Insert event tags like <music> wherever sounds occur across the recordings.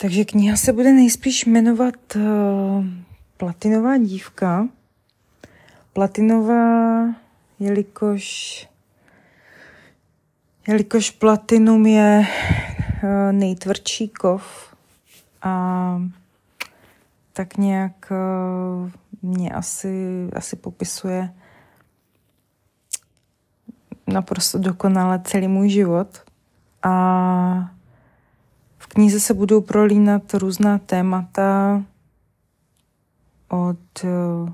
Takže kniha se bude nejspíš jmenovat uh, Platinová dívka. Platinová, jelikož, jelikož platinum je uh, nejtvrdší kov a tak nějak uh, mě asi, asi popisuje naprosto dokonale celý můj život. A knize se budou prolínat různá témata od eh,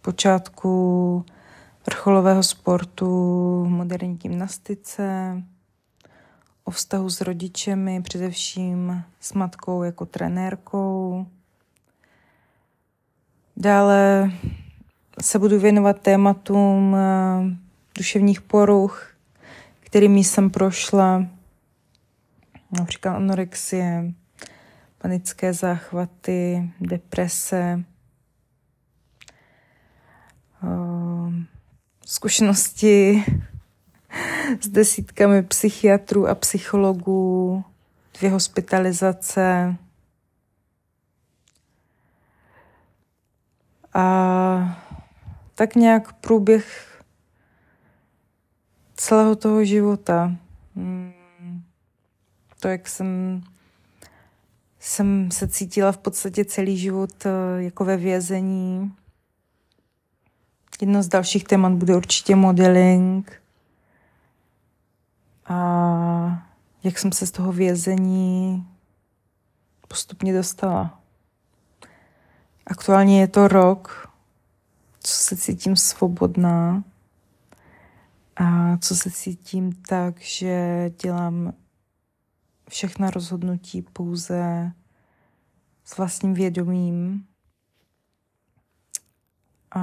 počátku vrcholového sportu, moderní gymnastice, o vztahu s rodičemi, především s matkou jako trenérkou. Dále se budu věnovat tématům eh, duševních poruch, kterými jsem prošla, například anorexie, panické záchvaty, deprese, ehm, zkušenosti <laughs> s desítkami psychiatrů a psychologů, dvě hospitalizace a tak nějak průběh celého toho života. To, jak jsem, jsem se cítila v podstatě celý život eh, jako ve vězení. Jedno z dalších témat bude určitě modeling. A jak jsem se z toho vězení postupně dostala. Aktuálně je to rok, co se cítím svobodná a co se cítím tak, že dělám všechna rozhodnutí pouze s vlastním vědomím a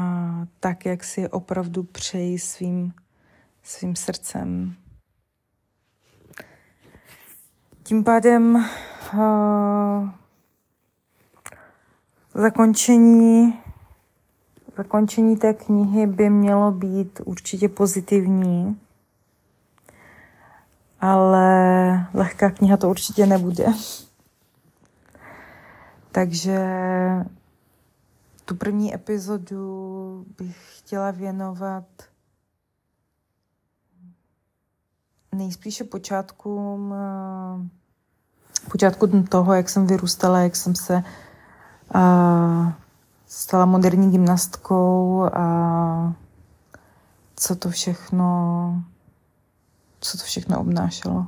tak, jak si opravdu přeji svým, svým srdcem. Tím pádem uh, zakončení Zakončení té knihy by mělo být určitě pozitivní, ale lehká kniha to určitě nebude. Takže tu první epizodu bych chtěla věnovat nejspíše počátkům, počátku toho, jak jsem vyrůstala, jak jsem se uh, stala moderní gymnastkou a co to všechno, co to všechno obnášelo.